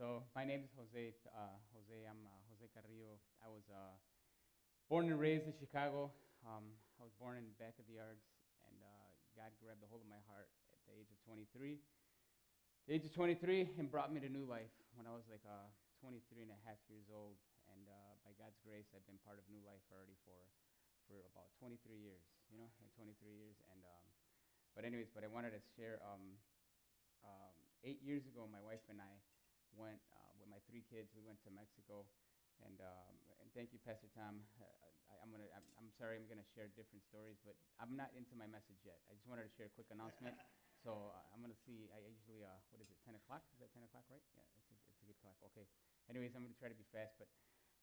So my name is Jose. Uh, Jose, I'm uh, Jose Carrillo. I was uh, born and raised in Chicago. Um, I was born in back of the yards, and uh, God grabbed a hold of my heart at the age of 23. The age of 23, and brought me to new life when I was like uh, 23 and a half years old. And uh, by God's grace, I've been part of New Life already for for about 23 years. You know, 23 years. And um, but anyways, but I wanted to share. Um, um, eight years ago, my wife and I went uh, with my three kids. We went to Mexico, and um, and thank you, Pastor Tom. Uh, I, I'm gonna. I'm, I'm sorry. I'm gonna share different stories, but I'm not into my message yet. I just wanted to share a quick announcement. so uh, I'm gonna see. I usually. Uh, what is it? 10 o'clock? Is that 10 o'clock? Right? Yeah. It's a, it's a good clock. Okay. Anyways, I'm gonna try to be fast, but.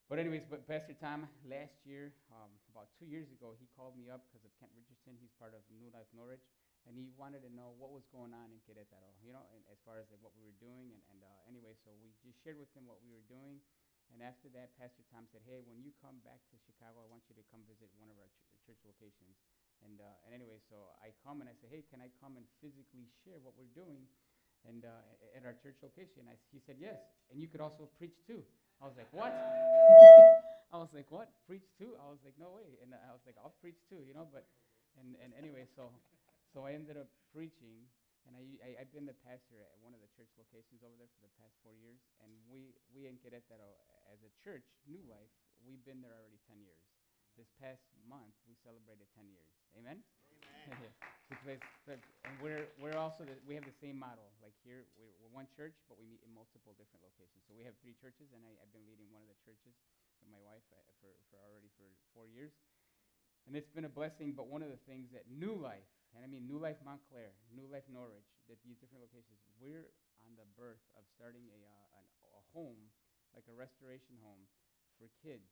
But anyways, but Pastor Tom, last year, um, about two years ago, he called me up because of Kent Richardson. He's part of New Life Norwich and he wanted to know what was going on in Querétaro, you know, and as far as like, what we were doing. And, and uh, anyway, so we just shared with him what we were doing. And after that, Pastor Tom said, hey, when you come back to Chicago, I want you to come visit one of our ch- church locations. And, uh, and anyway, so I come and I say, hey, can I come and physically share what we're doing and, uh, at our church location? He said, yes. And you could also preach too. I was like, what? I was like, what? Preach too? I was like, no way. And I was like, I'll preach too, you know, but, and, and anyway, so so I ended up preaching, and I, I, have been the pastor at one of the church locations over there for the past four years. And we, we in Querétaro, as a church, New Life, we've been there already 10 years. This past month, we celebrated 10 years. Amen? Amen. because, and we're, we're also, the, we have the same model. Like here, we're, we're one church, but we meet in multiple different locations. So we have three churches, and I, I've been leading one of the churches with my wife uh, for, for already for four years. And it's been a blessing, but one of the things that New Life, and I mean New Life Montclare, New Life Norwich, that these different locations, we're on the birth of starting a, uh, an, a home, like a restoration home for kids,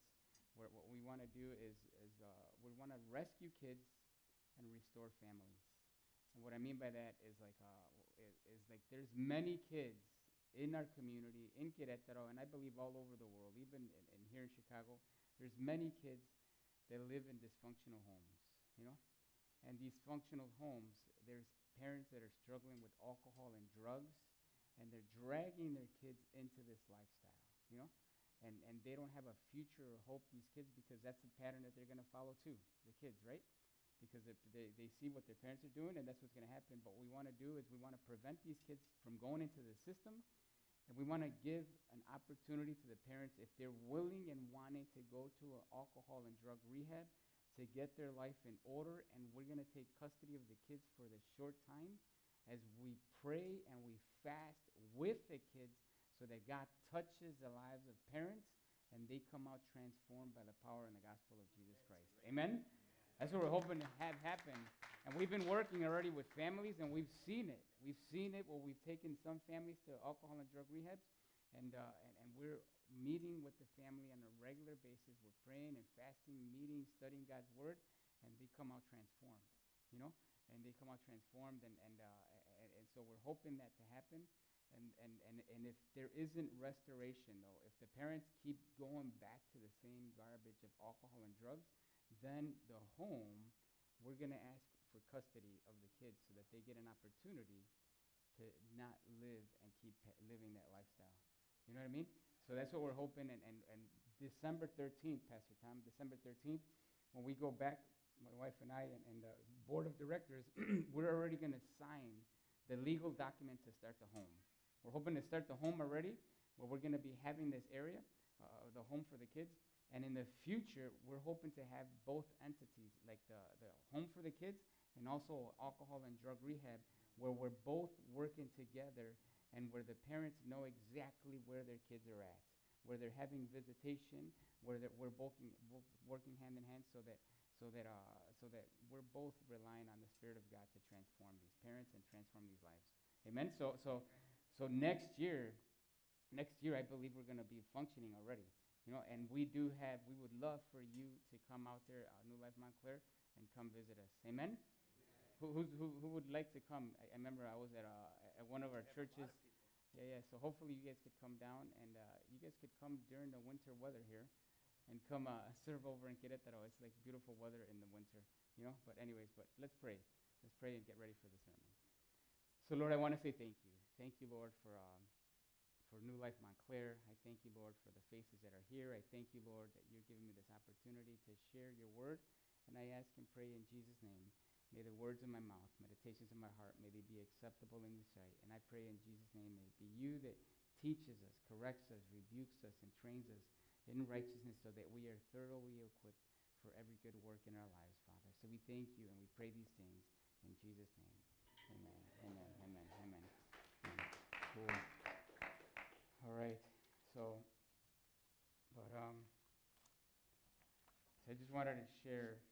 where what we want to do is, is uh, we want to rescue kids and restore families. And what I mean by that is like, uh, is, like there's many kids in our community, in Querétaro, and I believe all over the world, even in, in here in Chicago, there's many kids that live in dysfunctional homes, you know? And these functional homes, there's parents that are struggling with alcohol and drugs, and they're dragging their kids into this lifestyle, you know? And, and they don't have a future or hope, these kids, because that's the pattern that they're going to follow too, the kids, right? Because they, they see what their parents are doing, and that's what's going to happen. But what we want to do is we want to prevent these kids from going into the system and we want to give an opportunity to the parents, if they're willing and wanting to go to an alcohol and drug rehab, to get their life in order. And we're going to take custody of the kids for the short time as we pray and we fast with the kids so that God touches the lives of parents and they come out transformed by the power and the gospel of Jesus Christ. Amen? That's what we're hoping to have happen. And we've been working already with families, and we've seen it. We've seen it where we've taken some families to alcohol and drug rehabs, and, uh, and, and we're meeting with the family on a regular basis. We're praying and fasting, meeting, studying God's word, and they come out transformed, you know? And they come out transformed, and, and, uh, and, and so we're hoping that to happen. And, and, and, and if there isn't restoration, though, if the parents keep going back to the same garbage of alcohol and drugs, then the home, we're going to ask for custody of the kids so that they get an opportunity to not live and keep living that lifestyle. You know what I mean? So that's what we're hoping. And, and, and December 13th, Pastor Tom, December 13th, when we go back, my wife and I and, and the board of directors, we're already going to sign the legal document to start the home. We're hoping to start the home already, where we're going to be having this area, uh, the home for the kids. And in the future, we're hoping to have both entities, like the, the home for the kids and also alcohol and drug rehab, where we're both working together and where the parents know exactly where their kids are at, where they're having visitation, where we're both working hand in hand so that so that uh, so that we're both relying on the Spirit of God to transform these parents and transform these lives. Amen. So so so next year, next year I believe we're going to be functioning already. You know, and we do have, we would love for you to come out there, uh, New Life Montclare, and come visit us. Amen? Who, who, who would like to come? I, I remember I was at, uh, at one of our churches. Of yeah, yeah. So hopefully you guys could come down, and uh, you guys could come during the winter weather here and come uh, serve over in Querétaro. It's like beautiful weather in the winter, you know? But anyways, but let's pray. Let's pray and get ready for the sermon. So Lord, I want to say thank you. Thank you, Lord, for... Um, for New Life Montclare. I thank you, Lord, for the faces that are here. I thank you, Lord, that you're giving me this opportunity to share your word. And I ask and pray in Jesus' name, may the words of my mouth, meditations of my heart, may they be acceptable in your sight. And I pray in Jesus' name, may it be you that teaches us, corrects us, rebukes us, and trains us in righteousness so that we are thoroughly equipped for every good work in our lives, Father. So we thank you and we pray these things in Jesus' name. Amen. Amen. Amen. Amen. amen. Cool. All right. So, but um, so I just wanted to share.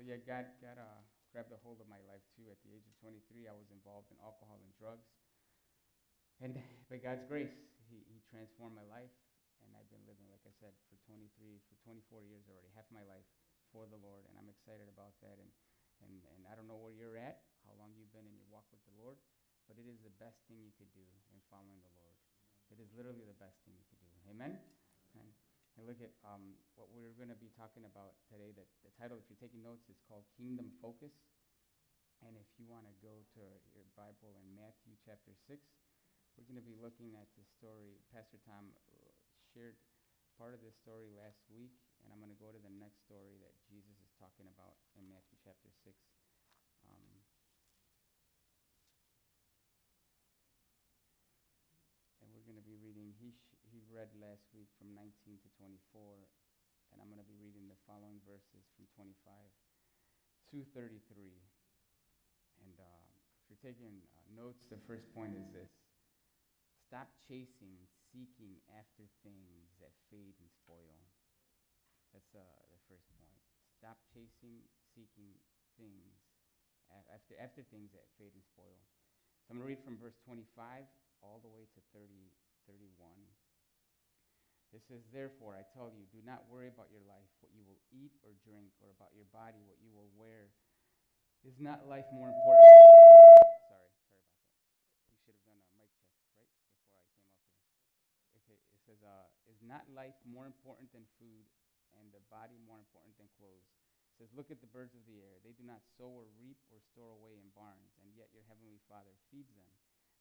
So yeah, God, God uh, grabbed a hold of my life too. At the age of 23, I was involved in alcohol and drugs. And by God's grace, he, he transformed my life, and I've been living, like I said, for 23, for 24 years already, half my life for the Lord, and I'm excited about that. And, and, and I don't know where you're at, how long you've been in your walk with the Lord, but it is the best thing you could do in following the Lord. It is literally the best thing you could do. Amen? And, and look at um, what we're going to be talking about today. That the title, if you're taking notes, is called Kingdom Focus. And if you want to go to your Bible in Matthew chapter 6, we're going to be looking at this story. Pastor Tom uh, shared part of this story last week, and I'm going to go to the next story that Jesus is talking about in Matthew chapter 6. Um, and we're going to be reading, he, sh- he read last week from 19 to 24, and I'm going to be reading the following verses from 25 to 33. And uh, if you're taking uh, notes, the first point is this Stop chasing, seeking after things that fade and spoil. That's uh, the first point. Stop chasing, seeking things after, after things that fade and spoil. So I'm going to read from verse 25 all the way to 30, 31. It says, Therefore, I tell you, do not worry about your life, what you will eat or drink, or about your body, what you will wear. Is not life more important? Sorry, sorry about that. We should have done a mic check, right? before I came up here. Okay, it says, uh, Is not life more important than food, and the body more important than clothes? It says, Look at the birds of the air. They do not sow or reap or store away in barns, and yet your heavenly Father feeds them.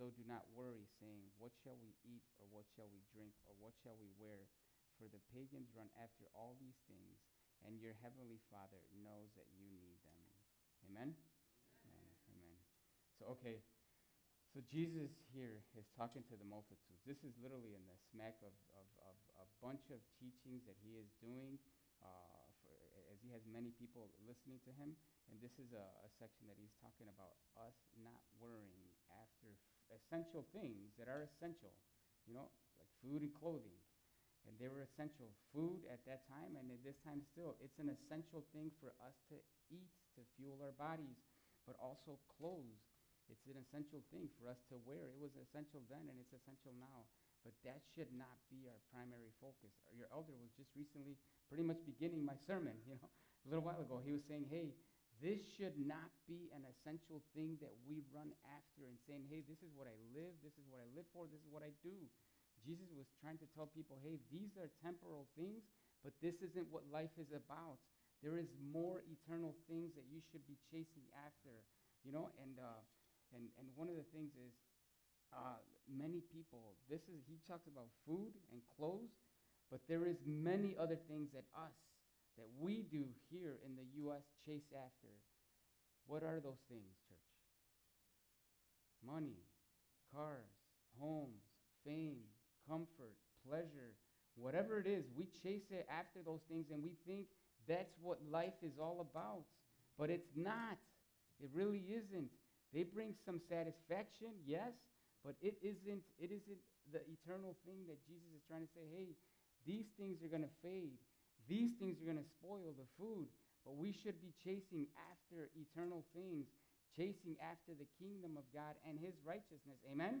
So do not worry, saying, What shall we eat, or what shall we drink, or what shall we wear? For the pagans run after all these things, and your heavenly Father knows that you need them. Amen? Amen. Amen. So, okay. So Jesus here is talking to the multitudes. This is literally in the smack of, of, of a bunch of teachings that he is doing uh, as he has many people listening to him. And this is a, a section that he's talking about us not worrying after essential things that are essential, you know, like food and clothing. And they were essential. Food at that time, and at this time still, it's an essential thing for us to eat to fuel our bodies, but also clothes it's an essential thing for us to wear. It was essential then and it's essential now. But that should not be our primary focus. Your elder was just recently pretty much beginning my sermon, you know, a little while ago. He was saying, hey, this should not be an essential thing that we run after and saying, hey, this is what I live, this is what I live for, this is what I do. Jesus was trying to tell people, hey, these are temporal things, but this isn't what life is about. There is more eternal things that you should be chasing after, you know, and uh, and, and one of the things is uh, many people, this is, he talks about food and clothes, but there is many other things that us, that we do here in the U.S. chase after. What are those things, church? Money, cars, homes, fame, comfort, pleasure, whatever it is, we chase it after those things and we think that's what life is all about. But it's not. It really isn't. They bring some satisfaction, yes, but it isn't, it isn't the eternal thing that Jesus is trying to say, hey, these things are going to fade. These things are going to spoil the food, but we should be chasing after eternal things, chasing after the kingdom of God and his righteousness. Amen? Amen.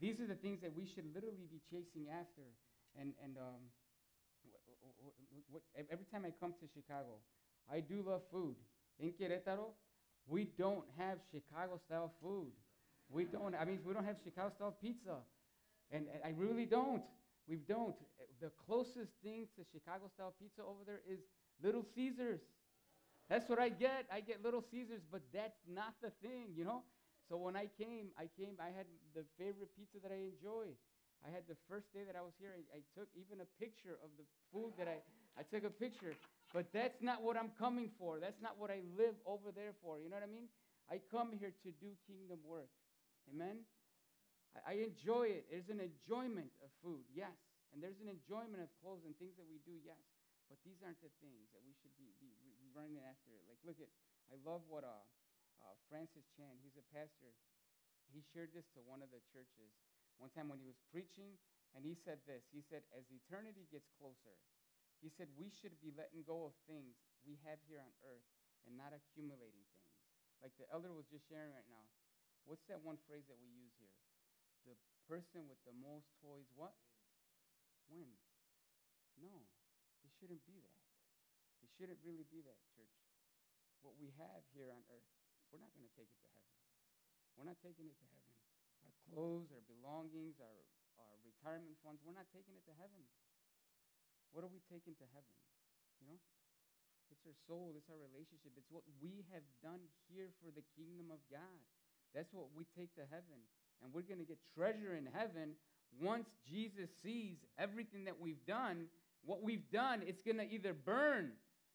These are the things that we should literally be chasing after. And, and um, what, every time I come to Chicago, I do love food. In Querétaro, we don't have Chicago style food. We don't. I mean, we don't have Chicago style pizza, and, and I really don't. We don't. The closest thing to Chicago style pizza over there is Little Caesars. That's what I get. I get Little Caesars, but that's not the thing, you know. So when I came, I came. I had the favorite pizza that I enjoy. I had the first day that I was here, I, I, took even a picture of the food that I, I took a picture. But that's not what I'm coming for. That's not what I live over there for. You know what I mean? I come here to do kingdom work. Amen? I, I enjoy it. There's an enjoyment of food, yes. And there's an enjoyment of clothes and things that we do, yes. But these aren't the things that we should be, be, running after. Like, look at, I love what uh, uh, Francis Chan, he's a pastor, he shared this to one of the churches one time when he was preaching, and he said this He said, As eternity gets closer, he said, we should be letting go of things we have here on earth and not accumulating things. Like the elder was just sharing right now. What's that one phrase that we use here? The person with the most toys, what? Wins. No, it shouldn't be that. It shouldn't really be that, church. What we have here on earth, we're not going to take it to heaven. We're not taking it to heaven our clothes, our belongings, our, our retirement funds. We're not taking it to heaven. What are we taking to heaven? You know? It's our soul, it's our relationship, it's what we have done here for the kingdom of God. That's what we take to heaven. And we're going to get treasure in heaven once Jesus sees everything that we've done. What we've done, it's going to either burn.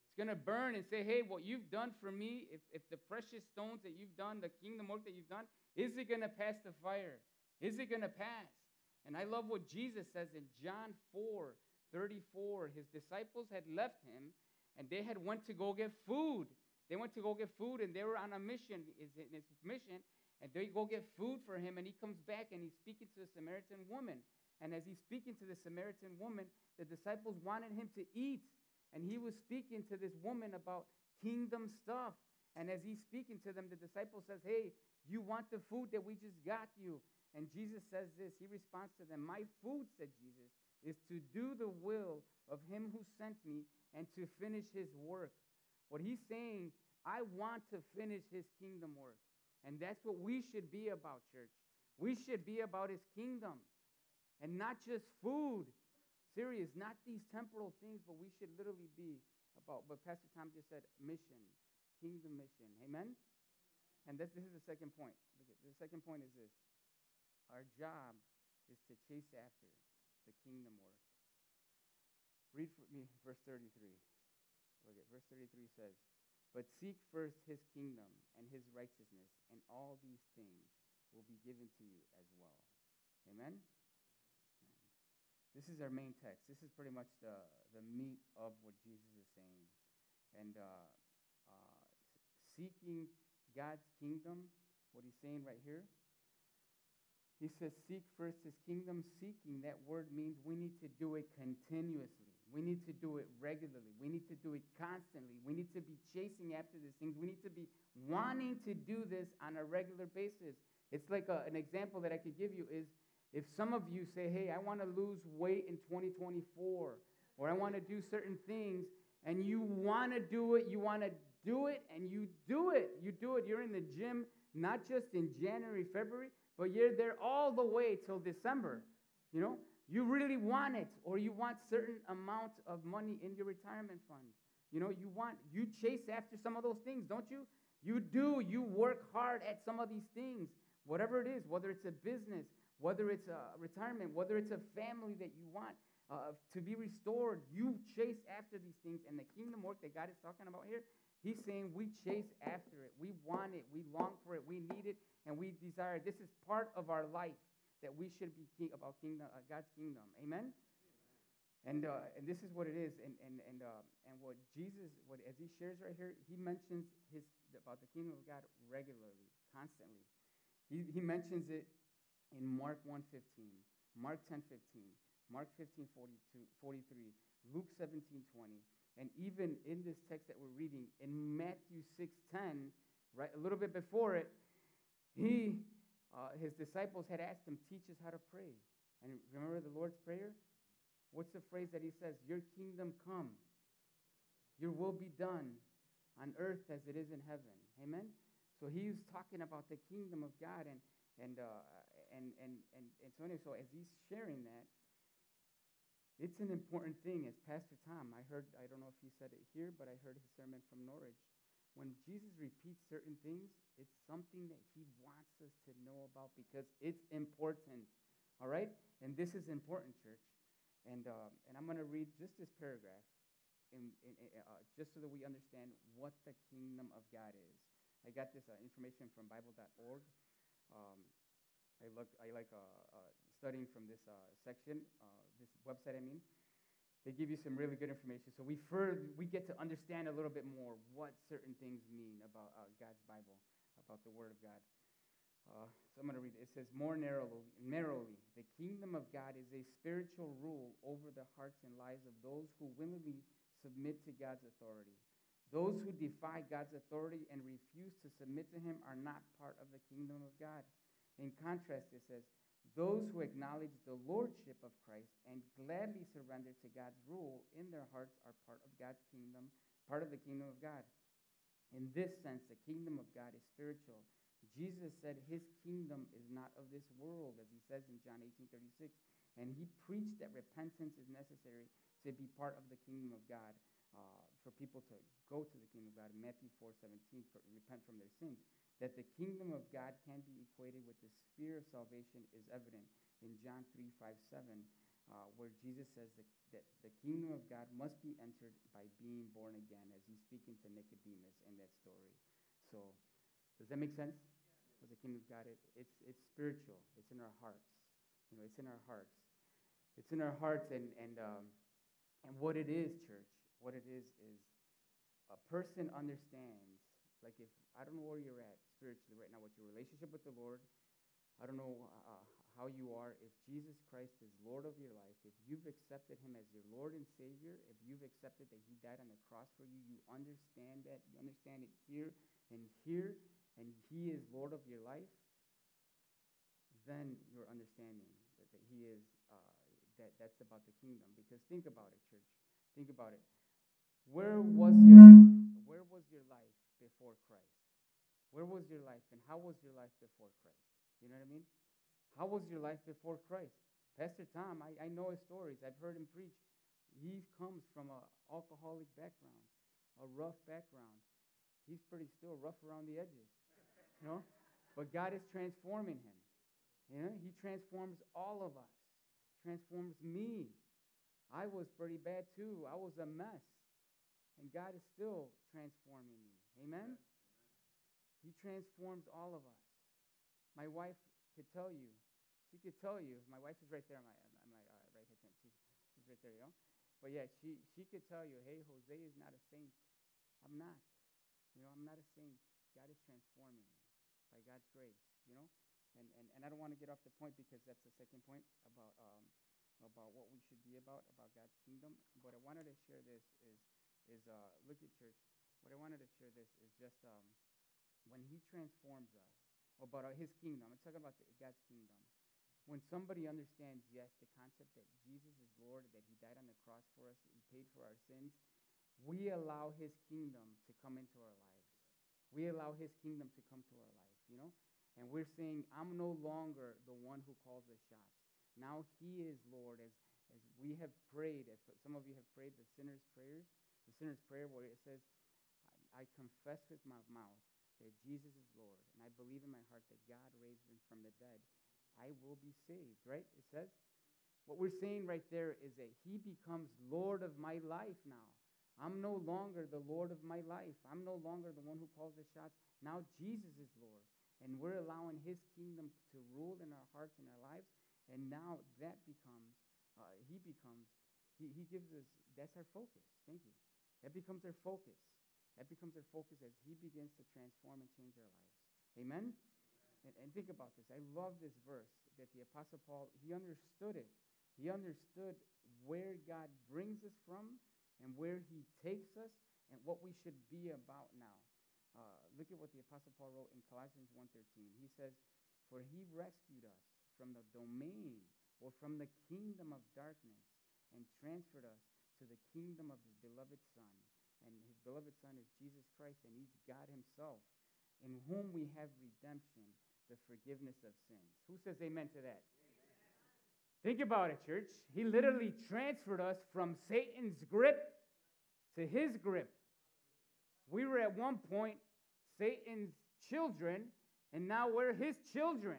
It's going to burn and say, hey, what you've done for me, if, if the precious stones that you've done, the kingdom work that you've done, is it going to pass the fire? Is it going to pass? And I love what Jesus says in John 4 34. His disciples had left him and they had went to go get food. They went to go get food and they were on a mission, Is his, his mission, and they go get food for him. And he comes back and he's speaking to the Samaritan woman. And as he's speaking to the Samaritan woman, the disciples wanted him to eat. And he was speaking to this woman about kingdom stuff. And as he's speaking to them, the disciple says, Hey, you want the food that we just got you. And Jesus says this. He responds to them, My food, said Jesus, is to do the will of him who sent me and to finish his work. What he's saying, I want to finish his kingdom work. And that's what we should be about, church. We should be about his kingdom and not just food. Serious, not these temporal things, but we should literally be about, but Pastor Tom just said, mission, kingdom mission. Amen? And this, this is the second point. The second point is this our job is to chase after the kingdom work. Read for me verse 33. Look at verse 33 says, But seek first his kingdom and his righteousness, and all these things will be given to you as well. Amen? This is our main text. This is pretty much the, the meat of what Jesus is saying. And uh, uh, seeking God's kingdom, what he's saying right here. He says, Seek first his kingdom. Seeking, that word means we need to do it continuously. We need to do it regularly. We need to do it constantly. We need to be chasing after these things. We need to be wanting to do this on a regular basis. It's like a, an example that I could give you is if some of you say, Hey, I want to lose weight in 2024, or I want to do certain things, and you want to do it, you want to do it and you do it. You do it. You're in the gym not just in January, February, but you're there all the way till December. You know, you really want it, or you want certain amount of money in your retirement fund. You know, you want you chase after some of those things, don't you? You do. You work hard at some of these things, whatever it is, whether it's a business, whether it's a retirement, whether it's a family that you want uh, to be restored. You chase after these things, and the kingdom work that God is talking about here He's saying we chase after it. We want it. We long for it. We need it. And we desire it. This is part of our life that we should be king, about kingdom, uh, God's kingdom. Amen? And, uh, and this is what it is. And, and, and, uh, and what Jesus, what, as he shares right here, he mentions his, about the kingdom of God regularly, constantly. He, he mentions it in Mark 1.15, Mark 10.15, Mark 15, 42, 43, Luke 17, 20, and even in this text that we're reading, in Matthew 6:10, right, a little bit before it, he, uh, his disciples had asked him, "Teach us how to pray." And remember the Lord's prayer. What's the phrase that he says? Your kingdom come, your will be done on earth as it is in heaven. Amen? So he was talking about the kingdom of God. And, and, uh, and, and, and, and so, anyway, so as he's sharing that, it's an important thing. As Pastor Tom, I heard, I don't know if he said it here, but I heard his sermon from Norwich. When Jesus repeats certain things, it's something that he wants us to know about because it's important. All right? And this is important, church. And, uh, and I'm going to read just this paragraph in, in, uh, just so that we understand what the kingdom of God is. I got this uh, information from Bible.org. Um, I look, I like uh, uh, studying from this uh, section, uh, this website. I mean, they give you some really good information. So we further, we get to understand a little bit more what certain things mean about uh, God's Bible, about the Word of God. Uh, so I'm going to read it. It says, More narrowly, narrowly, the kingdom of God is a spiritual rule over the hearts and lives of those who willingly submit to God's authority. Those who defy God's authority and refuse to submit to Him are not part of the kingdom of God. In contrast, it says, those who acknowledge the lordship of Christ and gladly surrender to God's rule in their hearts are part of God's kingdom, part of the kingdom of God. In this sense, the kingdom of God is spiritual. Jesus said his kingdom is not of this world, as he says in John 18 36. And he preached that repentance is necessary to be part of the kingdom of God, uh, for people to go to the kingdom of God. Matthew 4 17, for, repent from their sins. That the kingdom of God can be equated with the sphere of salvation is evident in John 3 5 7, uh, where Jesus says that, that the kingdom of God must be entered by being born again, as he's speaking to Nicodemus in that story. So, does that make sense? What the kingdom of God is? It's, it's spiritual, it's in our hearts. You know, it's in our hearts. It's in our hearts, and, and, um, and what it is, church, what it is, is a person understands, like if, I don't know where you're at spiritually right now, what your relationship with the Lord, I don't know uh, how you are. If Jesus Christ is Lord of your life, if you've accepted him as your Lord and Savior, if you've accepted that he died on the cross for you, you understand that, you understand it here and here, and he is Lord of your life, then you're understanding that, that he is, uh, that that's about the kingdom. Because think about it, church. Think about it. Where was your, where was your life before Christ? Where was your life and how was your life before Christ? You know what I mean? How was your life before Christ? Pastor Tom, I, I know his stories. I've heard him preach. He comes from an alcoholic background, a rough background. He's pretty still rough around the edges, you know? But God is transforming him. You know, he transforms all of us, transforms me. I was pretty bad too. I was a mess. And God is still transforming me. Amen? He transforms all of us. My wife could tell you, she could tell you, my wife is right there my, my uh, right hand. She's, she's right there, you know? But yeah, she, she could tell you, hey, Jose is not a saint. I'm not. You know, I'm not a saint. God is transforming me by God's grace, you know? And, and, and I don't want to get off the point because that's the second point about, um, about what we should be about, about God's kingdom. But I wanted to share this is, is uh, look at church. What I wanted to share this is just um, when he transforms us, about uh, his kingdom, I'm talking about the, God's kingdom. When somebody understands, yes, the concept that Jesus is Lord, that he died on the cross for us, he paid for our sins, we allow his kingdom to come into our lives. We allow his kingdom to come to our life, you know? And we're saying, I'm no longer the one who calls the shots. Now he is Lord. As, as we have prayed, as some of you have prayed the sinner's prayers, the sinner's prayer where it says, I, confess with my mouth that Jesus is Lord, and I believe in my heart that God raised him from the dead, I will be saved, right? It says. What we're saying right there is that he becomes Lord of my life now. I'm no longer the Lord of my life. I'm no longer the one who calls the shots. Now Jesus is Lord. And we're allowing his kingdom to rule in our hearts and our lives. And now that becomes, uh, he becomes, he, he gives us, that's our focus. Thank you. That becomes our focus. That becomes our focus as He begins to transform and change our lives. Amen? And, and think about this. I love this verse that the Apostle Paul, he understood it. He understood where God brings us from and where He takes us and what we should be about now. Uh, look at what the Apostle Paul wrote in Colossians 1.13. He says, For He rescued us from the domain or from the kingdom of darkness and transferred us to the kingdom of his beloved Son. And his beloved Son is Jesus Christ, and he's God himself, in whom we have redemption, the forgiveness of sins. Who says amen to that? Amen. Think about it, church. He literally transferred us from Satan's grip to his grip. We were at one point Satan's children, and now we're his children.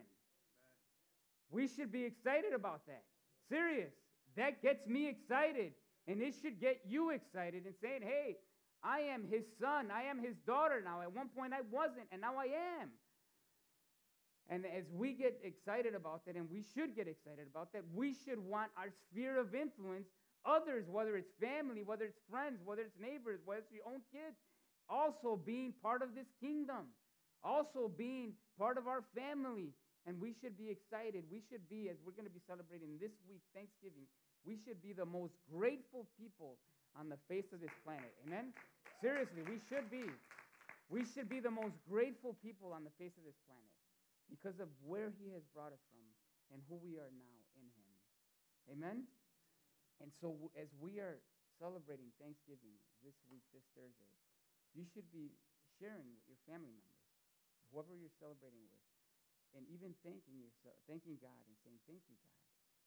We should be excited about that. Serious. That gets me excited. And it should get you excited and saying, hey, I am his son. I am his daughter now. At one point I wasn't, and now I am. And as we get excited about that, and we should get excited about that, we should want our sphere of influence, others, whether it's family, whether it's friends, whether it's neighbors, whether it's your own kids, also being part of this kingdom, also being part of our family. And we should be excited. We should be, as we're going to be celebrating this week, Thanksgiving, we should be the most grateful people on the face of this planet. Amen? Seriously, we should be. We should be the most grateful people on the face of this planet because of where He has brought us from and who we are now in Him. Amen? And so, as we are celebrating Thanksgiving this week, this Thursday, you should be sharing with your family members, whoever you're celebrating with, and even thanking yourself, thanking God and saying, Thank you, God,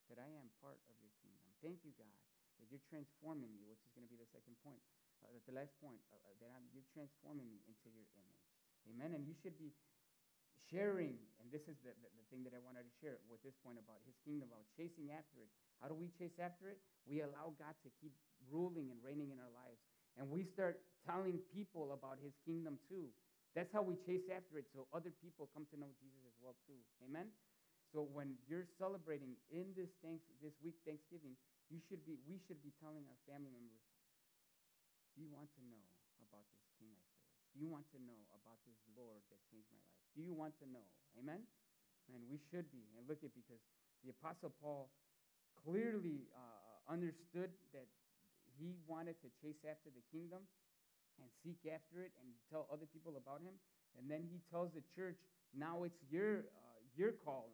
that I am part of your kingdom. Thank you, God, that you're transforming me, which is going to be the second point, uh, the last point, uh, uh, that I'm, you're transforming me into your image. Amen. And you should be sharing, and this is the, the, the, thing that I wanted to share with this point about his kingdom, about chasing after it. How do we chase after it? We allow God to keep ruling and reigning in our lives. And we start telling people about his kingdom too. That's how we chase after it, so other people come to know Jesus as well too. Amen. So when you're celebrating in this thanks this week Thanksgiving, you should be we should be telling our family members, do you want to know about this king I serve? Do you want to know about this Lord that changed my life? Do you want to know? Amen. Man, we should be. And look at because the apostle Paul clearly uh, understood that he wanted to chase after the kingdom and seek after it and tell other people about him. And then he tells the church, now it's your, uh, your call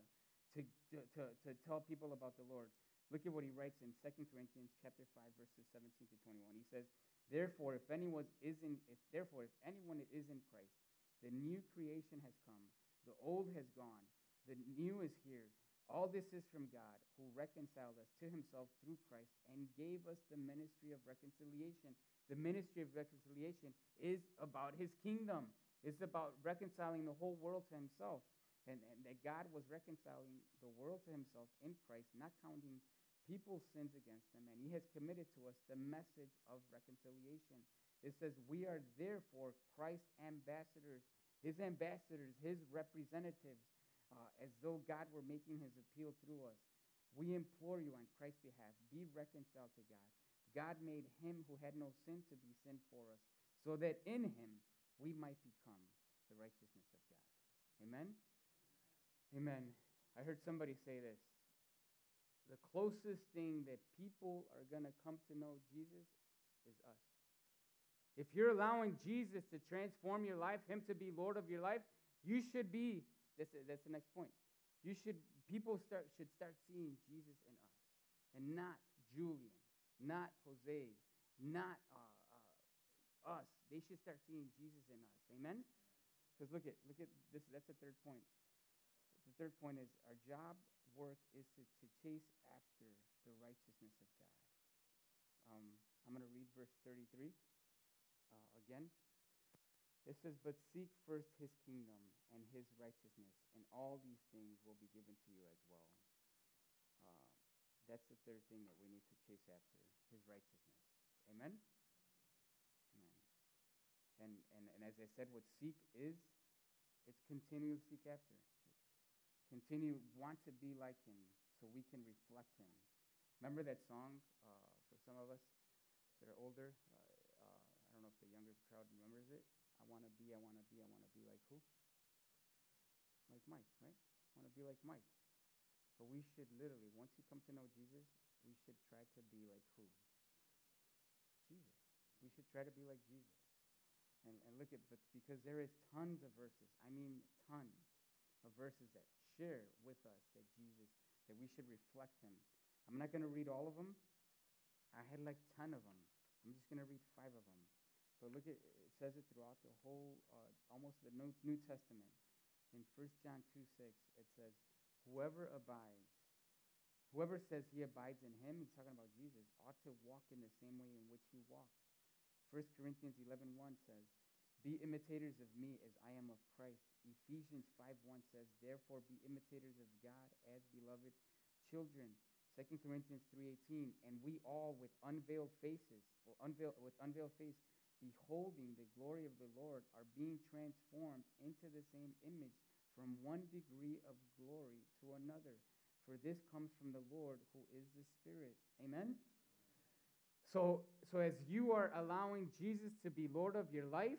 to, to, to, to tell people about the Lord. Look at what he writes in 2 Corinthians chapter 5, verses 17 to 21. He says, Therefore, if anyone is in if therefore if anyone is in Christ, the new creation has come, the old has gone, the new is here. All this is from God, who reconciled us to himself through Christ and gave us the ministry of reconciliation the ministry of reconciliation is about his kingdom. It's about reconciling the whole world to himself. And, and that God was reconciling the world to himself in Christ, not counting people's sins against them. And he has committed to us the message of reconciliation. It says, We are therefore Christ's ambassadors, his ambassadors, his representatives, uh, as though God were making his appeal through us. We implore you on Christ's behalf, be reconciled to God. God made him who had no sin to be sin for us, so that in him we might become the righteousness of God. Amen? Amen. I heard somebody say this. The closest thing that people are going to come to know Jesus is us. If you're allowing Jesus to transform your life, him to be Lord of your life, you should be, that's, that's the next point. You should, people start, should start seeing Jesus in us and not Julian not Jose, not uh, uh, us. They should start seeing Jesus in us. Amen? Because look at look at this. That's the third point. The third point is our job work is to, to chase after the righteousness of God. Um, I'm going to read verse 33 uh, again. It says, But seek first his kingdom and his righteousness, and all these things will be given to you as well. Uh, that's the third thing that we need to chase after his righteousness. Amen? Amen. And, and, and as I said, what seek is, it's continue to seek after. Continue, want to be like him so we can reflect him. Remember that song uh, for some of us that are older? Uh, uh, I don't know if the younger crowd remembers it. I want to be, I want to be, I want to be like who? Like Mike, right? I want to be like Mike. But we should literally, once you come to know Jesus, we should try to be like who? Jesus. We should try to be like Jesus. And, and look at, but because there is tons of verses, I mean tons of verses that share with us that Jesus, that we should reflect him. I'm not going to read all of them, I had like 10 of them. I'm just going to read five of them. But look at it says it throughout the whole, uh, almost the New, New Testament. In 1 John 2 6, it says, Whoever abides, whoever says he abides in him, he's talking about Jesus, ought to walk in the same way in which he walked. 1 Corinthians 11 1 says, Be imitators of me as I am of Christ. Ephesians 5 1 says, Therefore be imitators of God as beloved children. 2 Corinthians 3:18, and we all with unveiled faces, well, unveil, with unveiled face, beholding the glory of the Lord, are being transformed into the same image from one degree of glory to another. For this comes from the Lord who is the Spirit. Amen? So, so as you are allowing Jesus to be Lord of your life,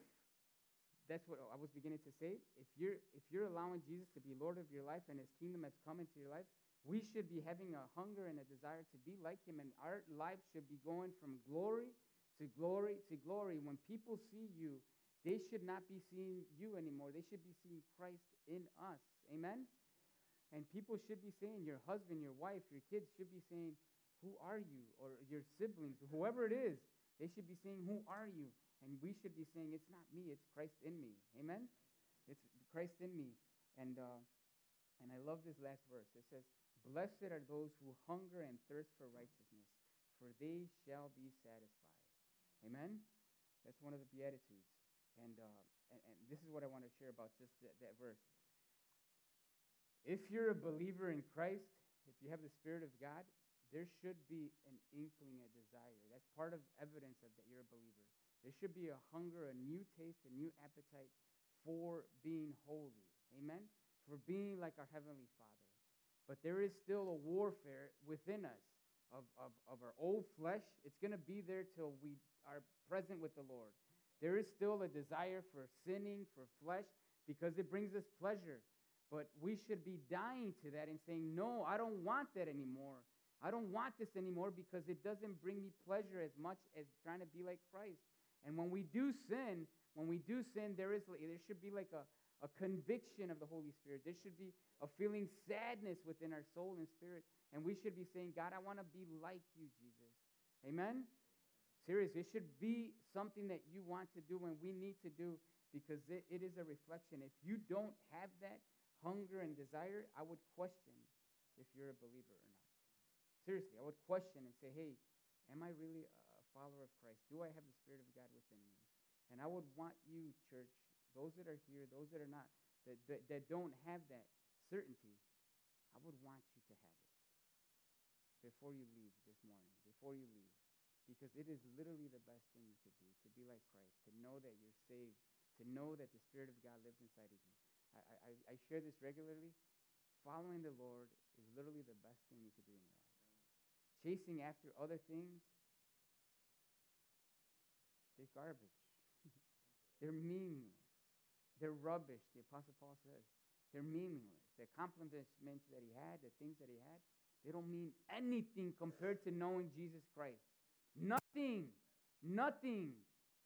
that's what I was beginning to say. If you're if you're allowing Jesus to be Lord of your life and his kingdom has come into your life, we should be having a hunger and a desire to be like him and our life should be going from glory to glory to glory. When people see you, they should not be seeing you anymore. They should be seeing Christ in us. Amen. And people should be saying, your husband, your wife, your kids should be saying, Who are you? Or your siblings, or whoever it is, they should be saying, Who are you? And we should be saying, It's not me, it's Christ in me. Amen? It's Christ in me. And, uh, and I love this last verse. It says, Blessed are those who hunger and thirst for righteousness, for they shall be satisfied. Amen? That's one of the Beatitudes. And, uh, and, and this is what I want to share about just that, that verse. If you're a believer in Christ, if you have the Spirit of God, there should be an inkling, a desire. That's part of evidence of that you're a believer. There should be a hunger, a new taste, a new appetite for being holy. Amen? For being like our Heavenly Father. But there is still a warfare within us of, of, of our old flesh. It's going to be there till we are present with the Lord. There is still a desire for sinning, for flesh, because it brings us pleasure. But we should be dying to that and saying, No, I don't want that anymore. I don't want this anymore because it doesn't bring me pleasure as much as trying to be like Christ. And when we do sin, when we do sin, there is there should be like a, a conviction of the Holy Spirit. There should be a feeling sadness within our soul and spirit. And we should be saying, God, I want to be like you, Jesus. Amen? Serious. It should be something that you want to do and we need to do because it, it is a reflection. If you don't have that, hunger and desire, I would question if you're a believer or not. Seriously, I would question and say, hey, am I really a follower of Christ? Do I have the Spirit of God within me? And I would want you, church, those that are here, those that are not, that, that, that don't have that certainty, I would want you to have it before you leave this morning, before you leave. Because it is literally the best thing you could do to be like Christ, to know that you're saved, to know that the Spirit of God lives inside of you. I, I, I share this regularly. Following the Lord is literally the best thing you could do in your life. Chasing after other things, they're garbage. they're meaningless. They're rubbish, the Apostle Paul says. They're meaningless. The accomplishments that he had, the things that he had, they don't mean anything compared to knowing Jesus Christ. Nothing. Nothing.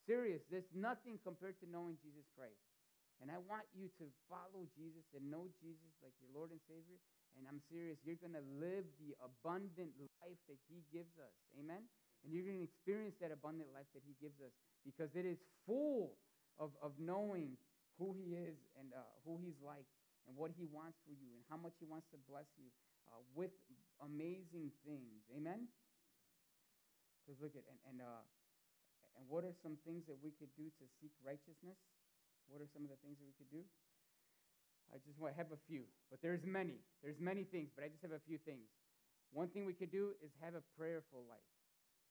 Serious. There's nothing compared to knowing Jesus Christ. And I want you to follow Jesus and know Jesus like your Lord and Savior. And I'm serious, you're going to live the abundant life that He gives us. Amen? And you're going to experience that abundant life that He gives us because it is full of, of knowing who He is and uh, who He's like and what He wants for you and how much He wants to bless you uh, with amazing things. Amen? Because look at, and, and, uh, and what are some things that we could do to seek righteousness? What are some of the things that we could do? I just want to have a few, but there's many. There's many things, but I just have a few things. One thing we could do is have a prayerful life.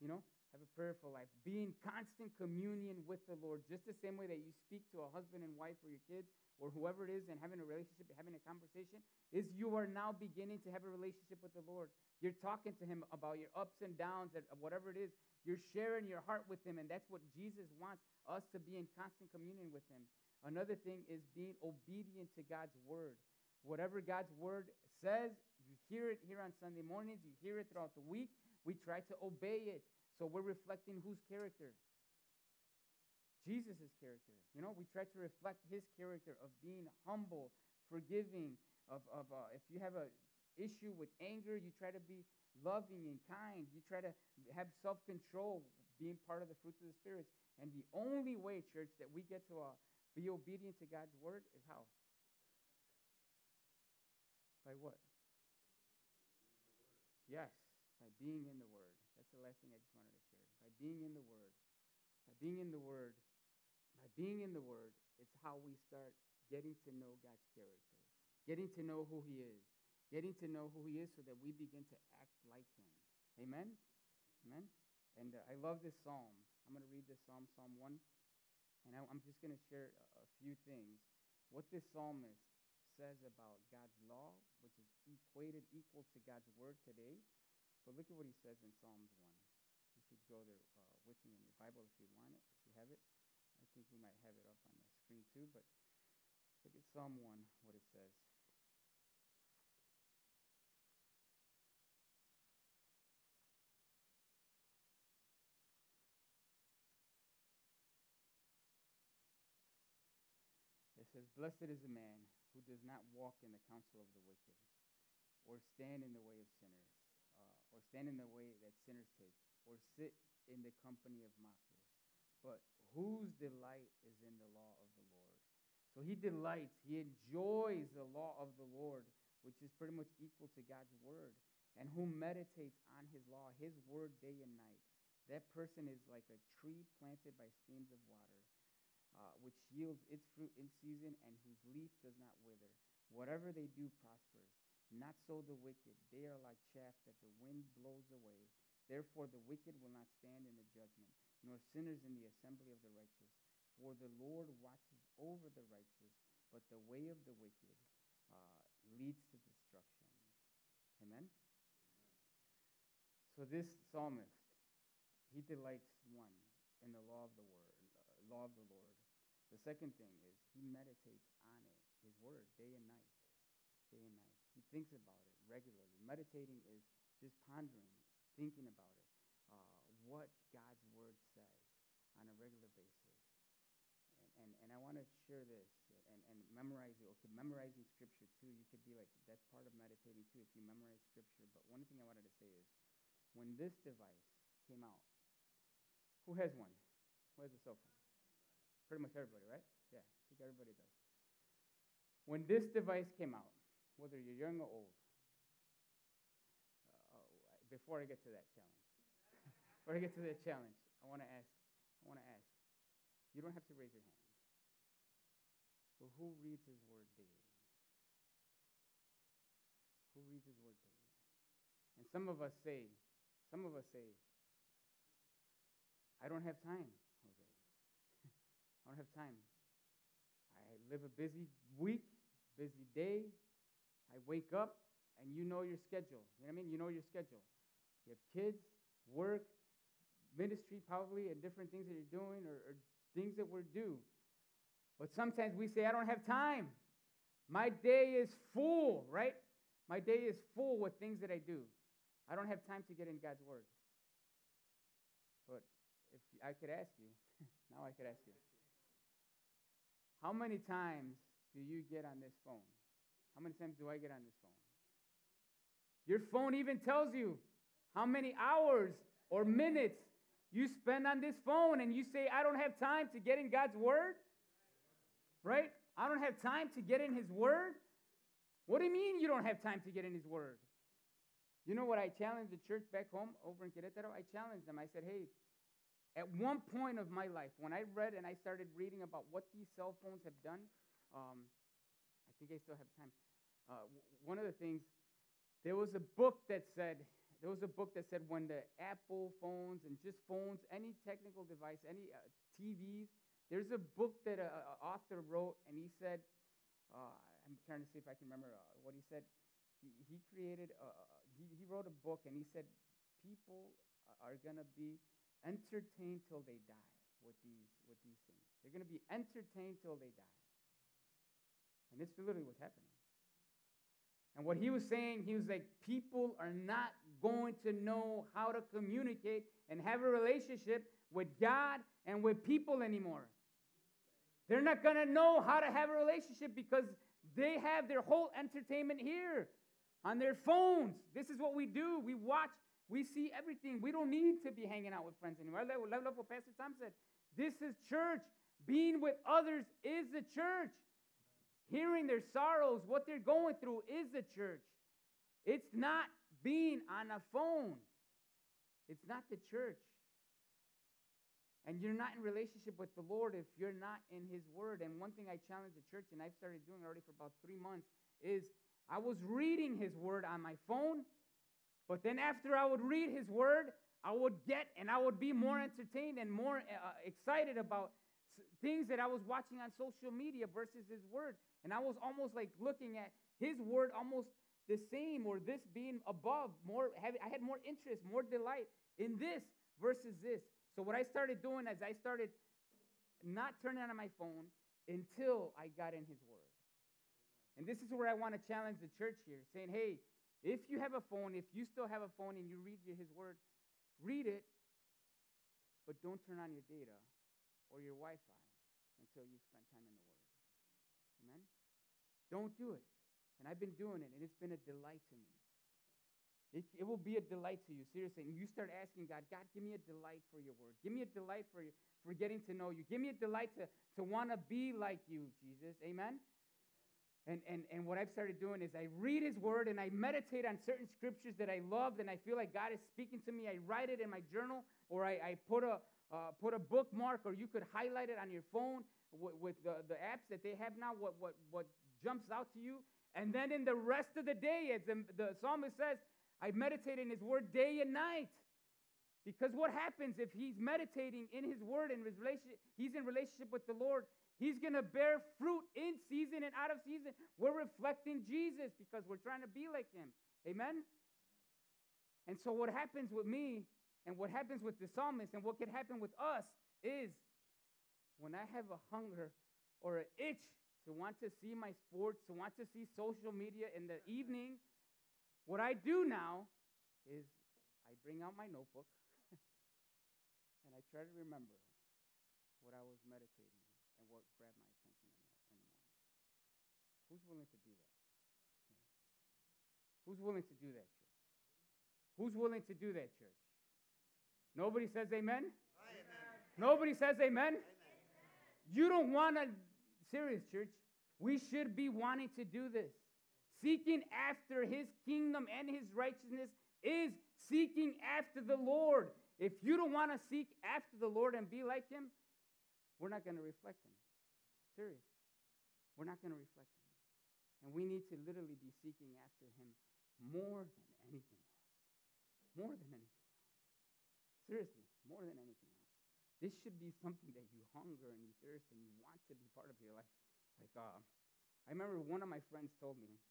You know, have a prayerful life. Be in constant communion with the Lord, just the same way that you speak to a husband and wife or your kids or whoever it is and having a relationship, having a conversation, is you are now beginning to have a relationship with the Lord. You're talking to him about your ups and downs, of whatever it is. You're sharing your heart with him, and that's what Jesus wants us to be in constant communion with him. Another thing is being obedient to God's word. Whatever God's word says, you hear it here on Sunday mornings, you hear it throughout the week. We try to obey it. So we're reflecting whose character? Jesus' character. You know, we try to reflect his character of being humble, forgiving, of, of uh, if you have a issue with anger, you try to be loving and kind. You try to have self control, being part of the fruits of the Spirit. And the only way, church, that we get to uh, be obedient to God's word is how? By what? Yes, by being in the word. That's the last thing I just wanted to share. By being in the word. By being in the word. By being in the word, it's how we start getting to know God's character, getting to know who he is, getting to know who he is so that we begin to act like him. Amen? Amen? And uh, I love this psalm. I'm going to read this psalm, Psalm 1. And I, am just going to share a, a few things. What this psalmist says about God's law, which is equated equal to God's word today. But look at what he says in Psalms 1. You could go there uh, with me in your Bible if you want it, if you have it. I think we might have it up on the screen too, but look at Psalm 1, what it says. It says, Blessed is the man who does not walk in the counsel of the wicked, or stand in the way of sinners, or stand in the way that sinners take, or sit in the company of mockers, but whose delight is in the law of the Lord. So he delights, he enjoys the law of the Lord, which is pretty much equal to God's word, and who meditates on his law, his word day and night. That person is like a tree planted by streams of water uh, which yields its fruit in season and whose leaf does not wither. Whatever they do prospers. Not so the wicked. They are like chaff that the wind blows away. Therefore, the wicked will not stand in the judgment, nor sinners in the assembly of the righteous. For the Lord watches over the righteous, but the way of the wicked uh, leads to destruction. Amen? So, this psalmist, he delights, one, in the law of the word, law of the Lord. The second thing is he meditates on it, his word, day and night. Day and night. Thinks about it regularly. Meditating is just pondering, thinking about it, uh, what God's word says on a regular basis. And, and, and I want to share this and, and memorize it. Okay, memorizing scripture too. You could be like, that's part of meditating too if you memorize scripture. But one thing I wanted to say is when this device came out, who has one? Who has a cell phone? Pretty much everybody, right? Yeah, I think everybody does. When this device came out, whether you're young or old, uh, before I get to that challenge, before I get to that challenge, I want to ask, I want to ask, you don't have to raise your hand, but who reads his word daily? Who reads his word daily? And some of us say, some of us say, I don't have time. Jose. I don't have time. I live a busy week, busy day. I wake up and you know your schedule. You know what I mean? You know your schedule. You have kids, work, ministry, probably, and different things that you're doing or, or things that we're due. But sometimes we say, I don't have time. My day is full, right? My day is full with things that I do. I don't have time to get in God's Word. But if I could ask you, now I could ask you. How many times do you get on this phone? How many times do I get on this phone? Your phone even tells you how many hours or minutes you spend on this phone, and you say, I don't have time to get in God's Word? Right? I don't have time to get in His Word? What do you mean you don't have time to get in His Word? You know what I challenged the church back home over in Querétaro? I challenged them. I said, hey, at one point of my life, when I read and I started reading about what these cell phones have done, um, I think I still have time. Uh, one of the things, there was a book that said, there was a book that said when the Apple phones and just phones, any technical device, any uh, TVs, there's a book that an author wrote, and he said, uh, I'm trying to see if I can remember uh, what he said. He, he created, uh, he, he wrote a book, and he said, people are going to be entertained till they die with these, with these things. They're going to be entertained till they die. And this is literally what's happening. And what he was saying, he was like, people are not going to know how to communicate and have a relationship with God and with people anymore. They're not going to know how to have a relationship because they have their whole entertainment here. on their phones. This is what we do. We watch, we see everything. We don't need to be hanging out with friends anymore. Love, love what Pastor Tom said. This is church. Being with others is the church. Hearing their sorrows, what they're going through, is the church. It's not being on a phone. It's not the church. And you're not in relationship with the Lord if you're not in His Word. And one thing I challenge the church, and I've started doing already for about three months, is I was reading His Word on my phone, but then after I would read His Word, I would get and I would be more entertained and more uh, excited about things that I was watching on social media versus His Word. And I was almost like looking at His Word almost the same or this being above more i had more interest more delight in this versus this so what I started doing is I started not turning on my phone until I got in his word. And this is where I want to challenge the church here, saying, hey, if you have a phone, if you still have a phone and you read his word, read it, but don't turn on your data or your Wi Fi until you spend time in the word. Amen? Don't do it. And I've been doing it, and it's been a delight to me. It, it, will be a delight to you, seriously. And you start asking God, God, give me a delight for your word. Give me a delight for, for getting to know you. Give me a delight to, to want to be like you, Jesus. Amen? And, and, and what I've started doing is I read his word and I meditate on certain scriptures that I love and I feel like God is speaking to me. I write it in my journal or I, I put, a, uh, put a bookmark or you could highlight it on your phone with, with the, the apps that they have now, what, what, what jumps out to you. And then in the rest of the day, as the, the psalmist says, I meditate in his word day and night. Because what happens if he's meditating in his word and his relationship, he's in relationship with the Lord, he's going to bear fruit in season and out of season. We're reflecting Jesus because we're trying to be like him. Amen? And so what happens with me and what happens with the psalmist and what can happen with us is when I have a hunger or an itch to want to see my sports, to want to see social media in the evening, what I do now is I bring out my notebook and I try to remember what I was meditating and what grabbed my attention in the, in the morning. Who's willing to do that? Who's willing to do that, church? Who's willing to do that, church? Nobody says amen? amen. Nobody says amen? amen? You don't want to, serious church, we should be wanting to do this. Seeking after his kingdom and his righteousness is seeking after the Lord. If you don't want to seek after the Lord and be like him, we're not going to reflect him. Serious. We're not going to reflect him. And we need to literally be seeking after him more than anything else. More than anything else. Seriously, more than anything. This should be something that you hunger and you thirst and you want to be part of your life. Like, uh, I remember one of my friends told me,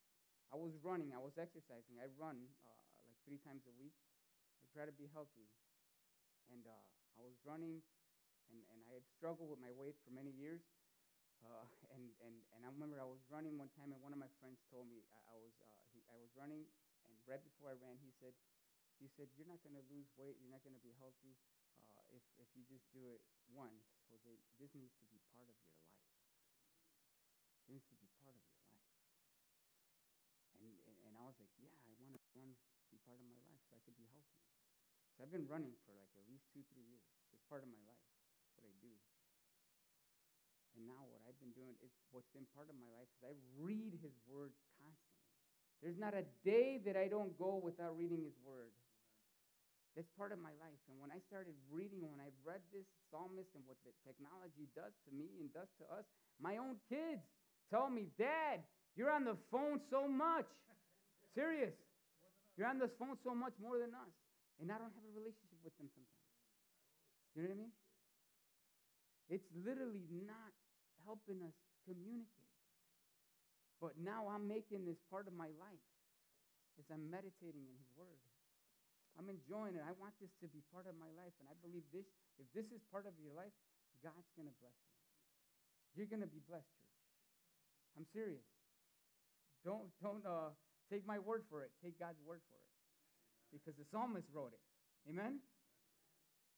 I was running, I was exercising. I run uh, like three times a week. I try to be healthy. And uh, I was running, and, and I have struggled with my weight for many years. Uh, and, and, and I remember I was running one time, and one of my friends told me I, I was, uh, he, I was running, and right before I ran, he said, he said, you're not going to lose weight, you're not going to be healthy if, if you just do it once. Jose, this needs to be part of your life. This needs to be part of your and, and, and I was like, yeah, I want to run, be part of my life so I could be healthy. So I've been running for like at least two, three years. It's part of my life. It's what I do. And now what I've been doing is what's been part of my life is I read his word constantly. There's not a day that I don't go without reading his word. That's part of my life. And when I started reading, when I read this psalmist and what the technology does to me and does to us, my own kids tell me, Dad, you're on the phone so much. Serious. You're on this phone so much more than us. And I don't have a relationship with them sometimes. You know what I mean? It's literally not helping us communicate. But now I'm making this part of my life as I'm meditating in His Word. I'm enjoying it. I want this to be part of my life. And I believe this, if this is part of your life, God's going to bless you. You're going to be blessed, church. I'm serious. Don't, don't uh, take my word for it. Take God's word for it. Because the psalmist wrote it. Amen?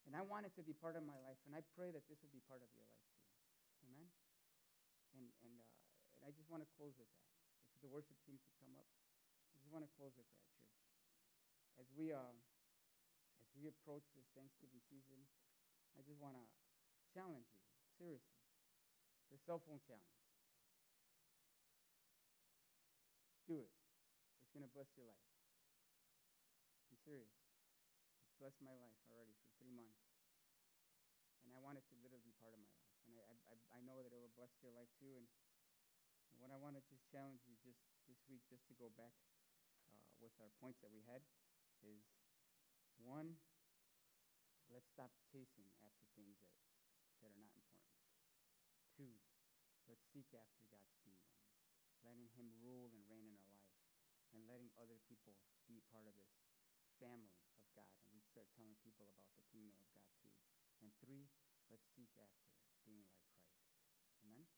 And I want it to be part of my life. And I pray that this will be part of your life too. Amen? And, and, uh, and I just want to close with that. If the worship team could come up, I just want to close with that, church. As we uh, we approach this Thanksgiving season, I just want to challenge you seriously. The cell phone challenge. Do it. It's going to bless your life. I'm serious. It's blessed my life already for three months. And I want it to literally be part of my life. And I, I, I know that it will bless your life too. And, and what I want to just challenge you just this week, just to go back uh, with our points that we had, is one, let's stop chasing after things that, that are not important. Two, let's seek after God's kingdom, letting Him rule and reign in our life, and letting other people be part of this family of God. And we start telling people about the kingdom of God too. And three, let's seek after being like Christ. Amen?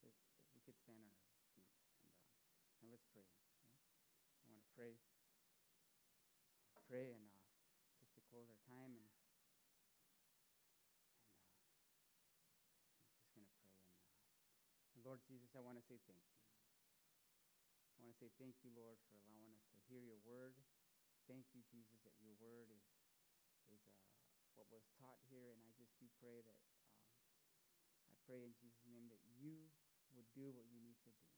So we could stand on our feet and, uh, and let's pray. I want to pray. Pray and uh, just to close our time and and uh, I'm just gonna pray and, uh, and Lord Jesus, I want to say thank you. I want to say thank you, Lord, for allowing us to hear your word. Thank you, Jesus, that your word is is uh, what was taught here, and I just do pray that um, I pray in Jesus' name that you would do what you need to do.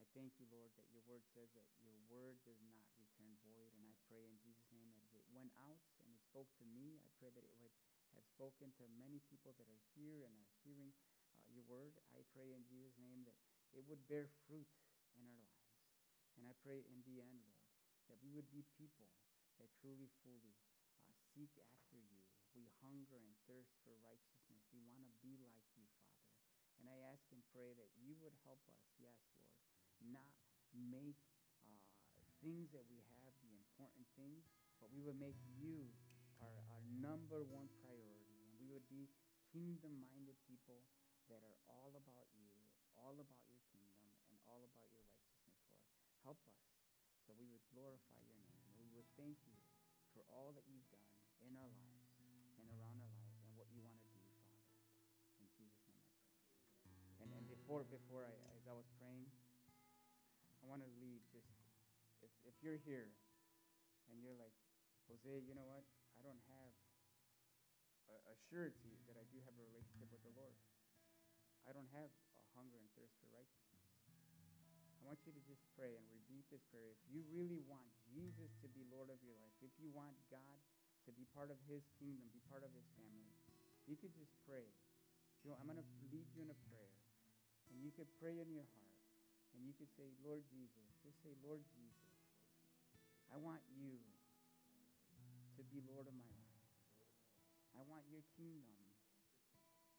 I thank you, Lord, that your word says that your word does not return void, and I pray in Jesus' name that as it went out and spoke to me, I pray that it would have spoken to many people that are here and are hearing uh, your word. I pray in Jesus' name that it would bear fruit in our lives. And I pray in the end, Lord, that we would be people that truly, fully uh, seek after you. We hunger and thirst for righteousness. We want to be like you, Father. And I ask and pray that you would help us, yes, Lord, not make uh, things that we have the important things, but we would make you our, our number one priority. And we would be kingdom minded people that are all about you, all about your kingdom, and all about your righteousness, Lord. Help us so we would glorify your name. And we would thank you for all that you've done in our lives and around our lives and what you want to do, Father. In Jesus' name I pray. And, and before, before I, as I was praying, I want to lead just, if, if you're here and you're like, Jose, you know what? I don't have a, a surety that I do have a relationship with the Lord. I don't have a hunger and thirst for righteousness. I want you to just pray and repeat this prayer. If you really want Jesus to be Lord of your life, if you want God to be part of his kingdom, be part of his family, you could just pray. I'm going to lead you in a prayer. And you could pray in your heart. And you could say, Lord Jesus, just say, Lord Jesus, I want you to be Lord of my life. I want your kingdom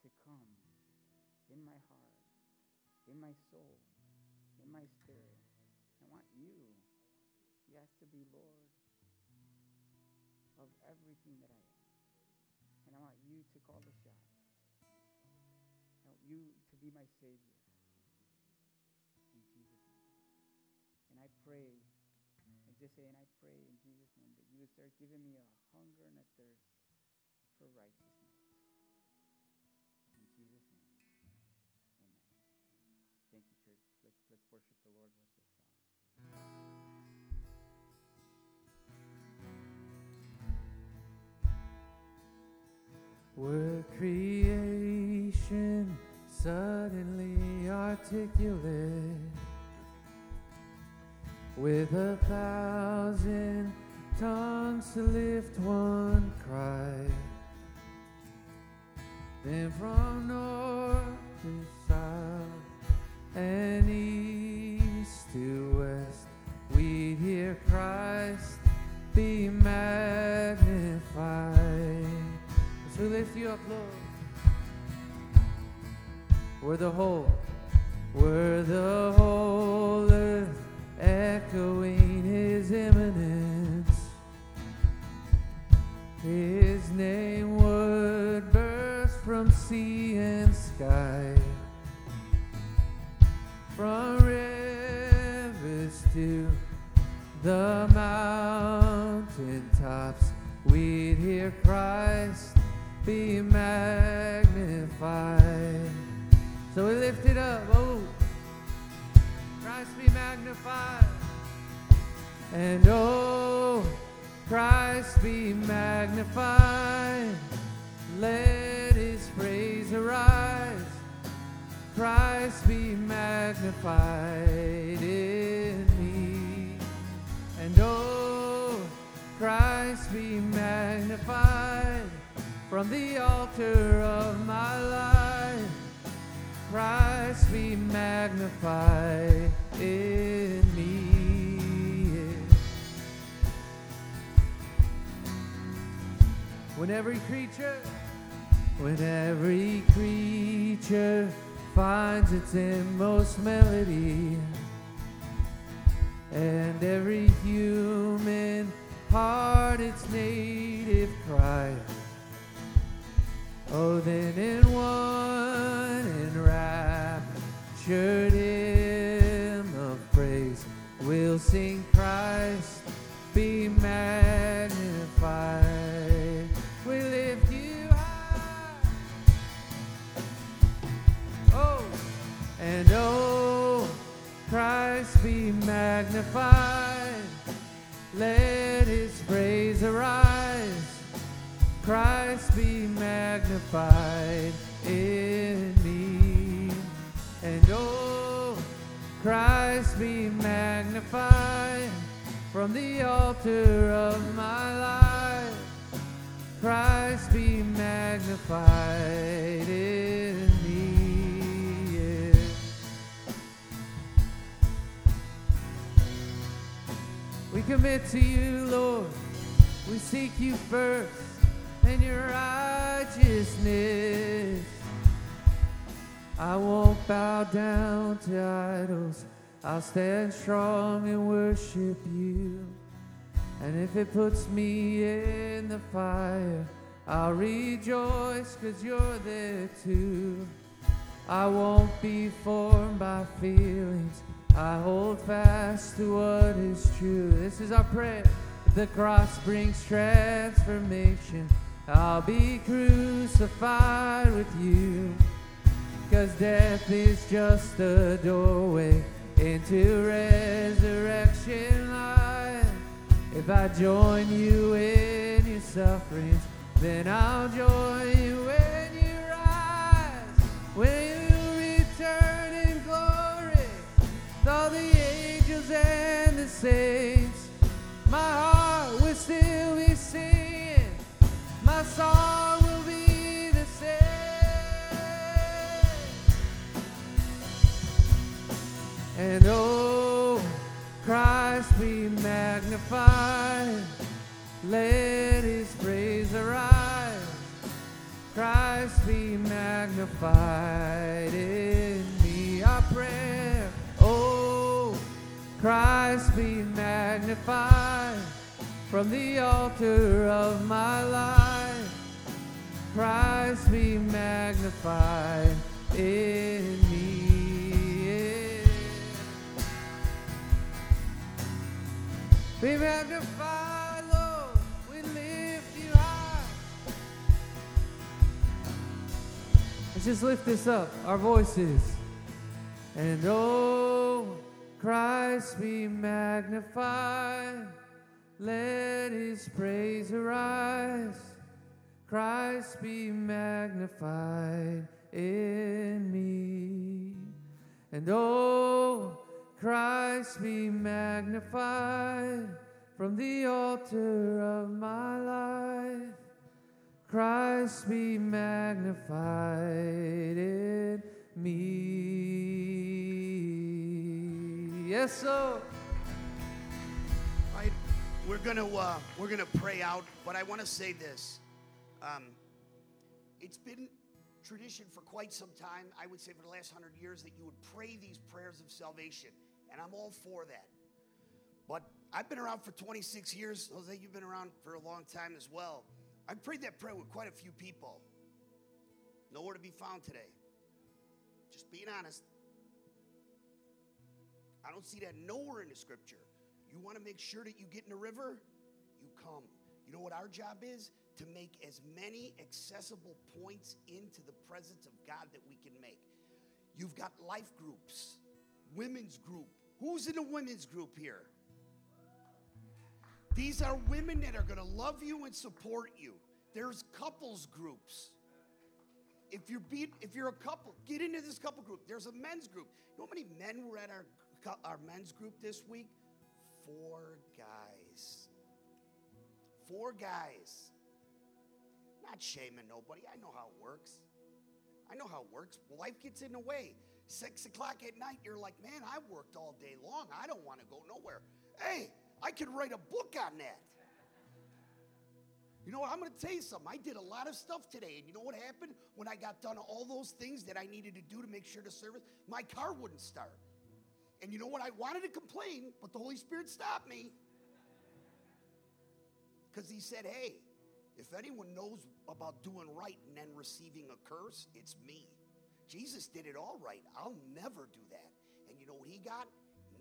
to come in my heart, in my soul, in my spirit. I want you, yes, to be Lord of everything that I am. And I want you to call the shots. I want you to be my Savior. In Jesus' name. And I pray, just and I pray in Jesus' name that you would start giving me a hunger and a thirst for righteousness. In Jesus' name. Amen. Thank you, church. Let's let's worship the Lord with this song. Creation suddenly articulate with a thousand tongues to lift one cry? Then from north to south and east to west, we'd hear Christ be magnified. So we lift you up, Lord, we're the whole, we're the whole echoing His imminence? His name would burst from sea and sky, from rivers to the mountain tops. We'd hear Christ be magnified. So we lift it up. Oh, Christ be magnified. And oh, Christ be magnified. Let his praise arise. Christ be magnified in me. And oh, Christ be magnified from the altar of my life. Christ be magnified in me. When every creature, when every creature finds its inmost melody, and every human heart its native cry. Oh, then in one enraptured hymn of praise, we'll sing Christ be magnified. Be magnified. Let his praise arise. Christ be magnified in me. And oh, Christ be magnified from the altar of my life. Christ be magnified Commit to you, Lord. We seek you first and your righteousness. I won't bow down to idols. I'll stand strong and worship you. And if it puts me in the fire, I'll rejoice because you're there too. I won't be formed by feelings. I hold fast to what is true. This is our prayer. The cross brings transformation. I'll be crucified with you. Cause death is just a doorway into resurrection life. If I join you in your sufferings, then I'll join you when you rise. When all the angels and the saints, my heart will still be singing. My song will be the same. And oh, Christ be magnified. Let his praise arise. Christ be magnified in me. Prayer, oh, Christ be magnified from the altar of my life. Christ be magnified in me. Be magnified, Lord. We lift you high. Let's just lift this up, our voices. And oh, Christ be magnified. Let his praise arise. Christ be magnified in me. And oh, Christ be magnified from the altar of my life. Christ be magnified in me. Yes, right, we're gonna uh, we're gonna pray out, but I want to say this. Um, it's been tradition for quite some time. I would say for the last hundred years that you would pray these prayers of salvation, and I'm all for that. But I've been around for 26 years. Jose, you've been around for a long time as well. I prayed that prayer with quite a few people. Nowhere to be found today. Just being honest. I don't see that nowhere in the scripture. You want to make sure that you get in the river? You come. You know what our job is? To make as many accessible points into the presence of God that we can make. You've got life groups, women's group. Who's in the women's group here? These are women that are going to love you and support you. There's couples groups. If you're if you're a couple, get into this couple group. There's a men's group. You know how many men were at our our men's group this week? Four guys. Four guys. Not shaming nobody. I know how it works. I know how it works. Life gets in the way. Six o'clock at night, you're like, man, I worked all day long. I don't want to go nowhere. Hey, I could write a book on that. You know what? I'm going to tell you something. I did a lot of stuff today, and you know what happened when I got done all those things that I needed to do to make sure the service? My car wouldn't start. And you know what? I wanted to complain, but the Holy Spirit stopped me. Because He said, hey, if anyone knows about doing right and then receiving a curse, it's me. Jesus did it all right. I'll never do that. And you know what he got?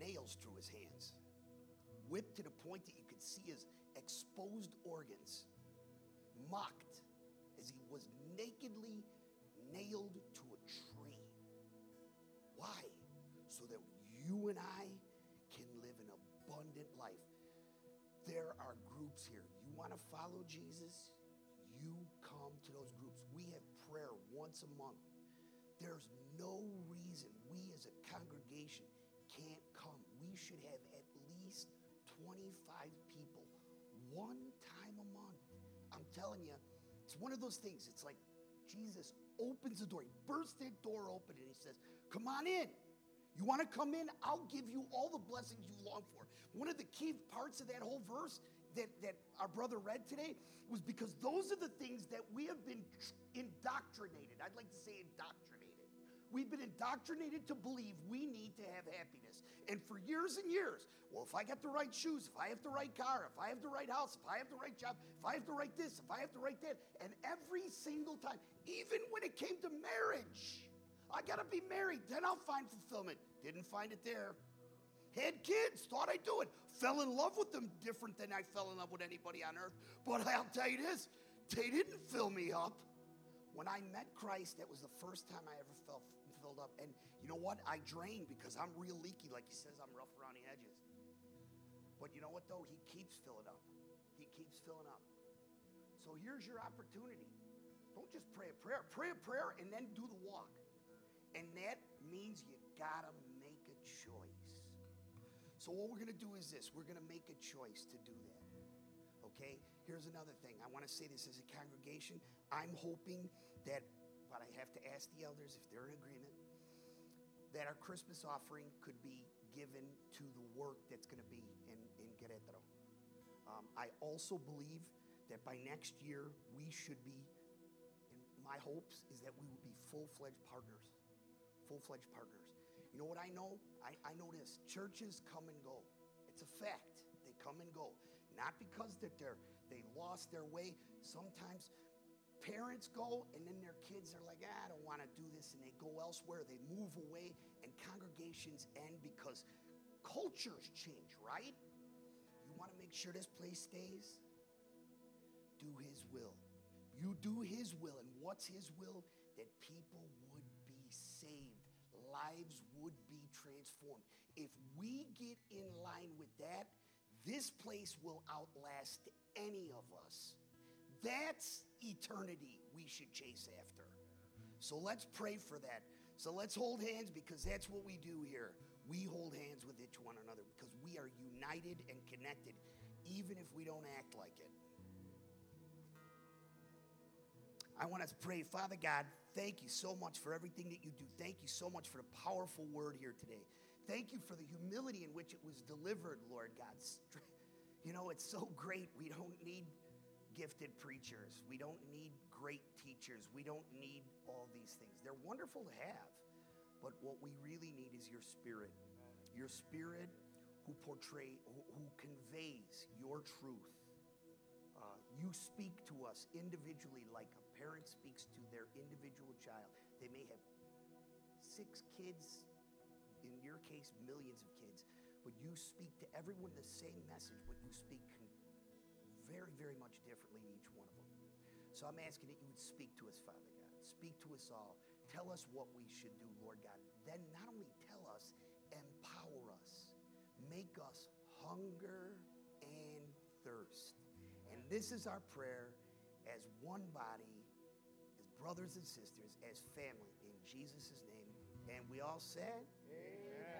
Nails through his hands, whipped to the point that you could see his exposed organs, mocked as he was nakedly nailed to a tree. Why? So that you and I can live an abundant life. There are groups here. You want to follow Jesus? You come to those groups. We have prayer once a month. There's no reason we as a congregation can't come. We should have at least 25 people one time a month. I'm telling you, it's one of those things. It's like Jesus opens the door, he bursts that door open, and he says, Come on in. You want to come in? I'll give you all the blessings you long for. One of the key parts of that whole verse that, that our brother read today was because those are the things that we have been indoctrinated. I'd like to say indoctrinated. We've been indoctrinated to believe we need to have happiness. And for years and years, well, if I got the right shoes, if I have the right car, if I have the right house, if I have the right job, if I have the right this, if I have the right that, and every single time, even when it came to marriage, I gotta be married, then I'll find fulfillment. Didn't find it there. Had kids, thought I'd do it. Fell in love with them different than I fell in love with anybody on earth. But I'll tell you this they didn't fill me up. When I met Christ, that was the first time I ever felt filled up. And you know what? I drained because I'm real leaky, like he says, I'm rough around the edges. But you know what, though? He keeps filling up. He keeps filling up. So here's your opportunity. Don't just pray a prayer, pray a prayer and then do the walk. And that means you gotta make a choice. So, what we're gonna do is this we're gonna make a choice to do that. Okay? Here's another thing. I wanna say this as a congregation. I'm hoping that, but I have to ask the elders if they're in agreement, that our Christmas offering could be given to the work that's gonna be in, in Querétaro. Um, I also believe that by next year, we should be, and my hopes is that we will be full fledged partners. Full fledged partners. You know what I know? I, I know this churches come and go. It's a fact. They come and go. Not because that they're they lost their way. Sometimes parents go and then their kids are like, ah, I don't want to do this, and they go elsewhere. They move away, and congregations end because cultures change, right? You want to make sure this place stays? Do His will. You do His will, and what's His will? That people would be saved, lives would be transformed. If we get in line with that, this place will outlast any of us. That's eternity we should chase after. So let's pray for that. So let's hold hands because that's what we do here. We hold hands with each one another because we are united and connected, even if we don't act like it. I want us to pray, Father God, thank you so much for everything that you do. Thank you so much for the powerful word here today. Thank you for the humility in which it was delivered, Lord God. You know, it's so great. We don't need gifted preachers, we don't need great teachers, we don't need all these things. They're wonderful to have, but what we really need is your spirit. Your spirit who portray, who, conveys your truth. Uh, you speak to us individually like a parent speaks to their individual child. They may have six kids, in your case, millions of kids, but you speak to everyone the same message, but you speak very, very much differently to each one of them. So I'm asking that you would speak to us, Father God. Speak to us all. Tell us what we should do, Lord God. Then not only tell us, empower us. Make us hunger and thirst. And this is our prayer as one body, brothers and sisters, as family in Jesus' name. And we all said, Amen.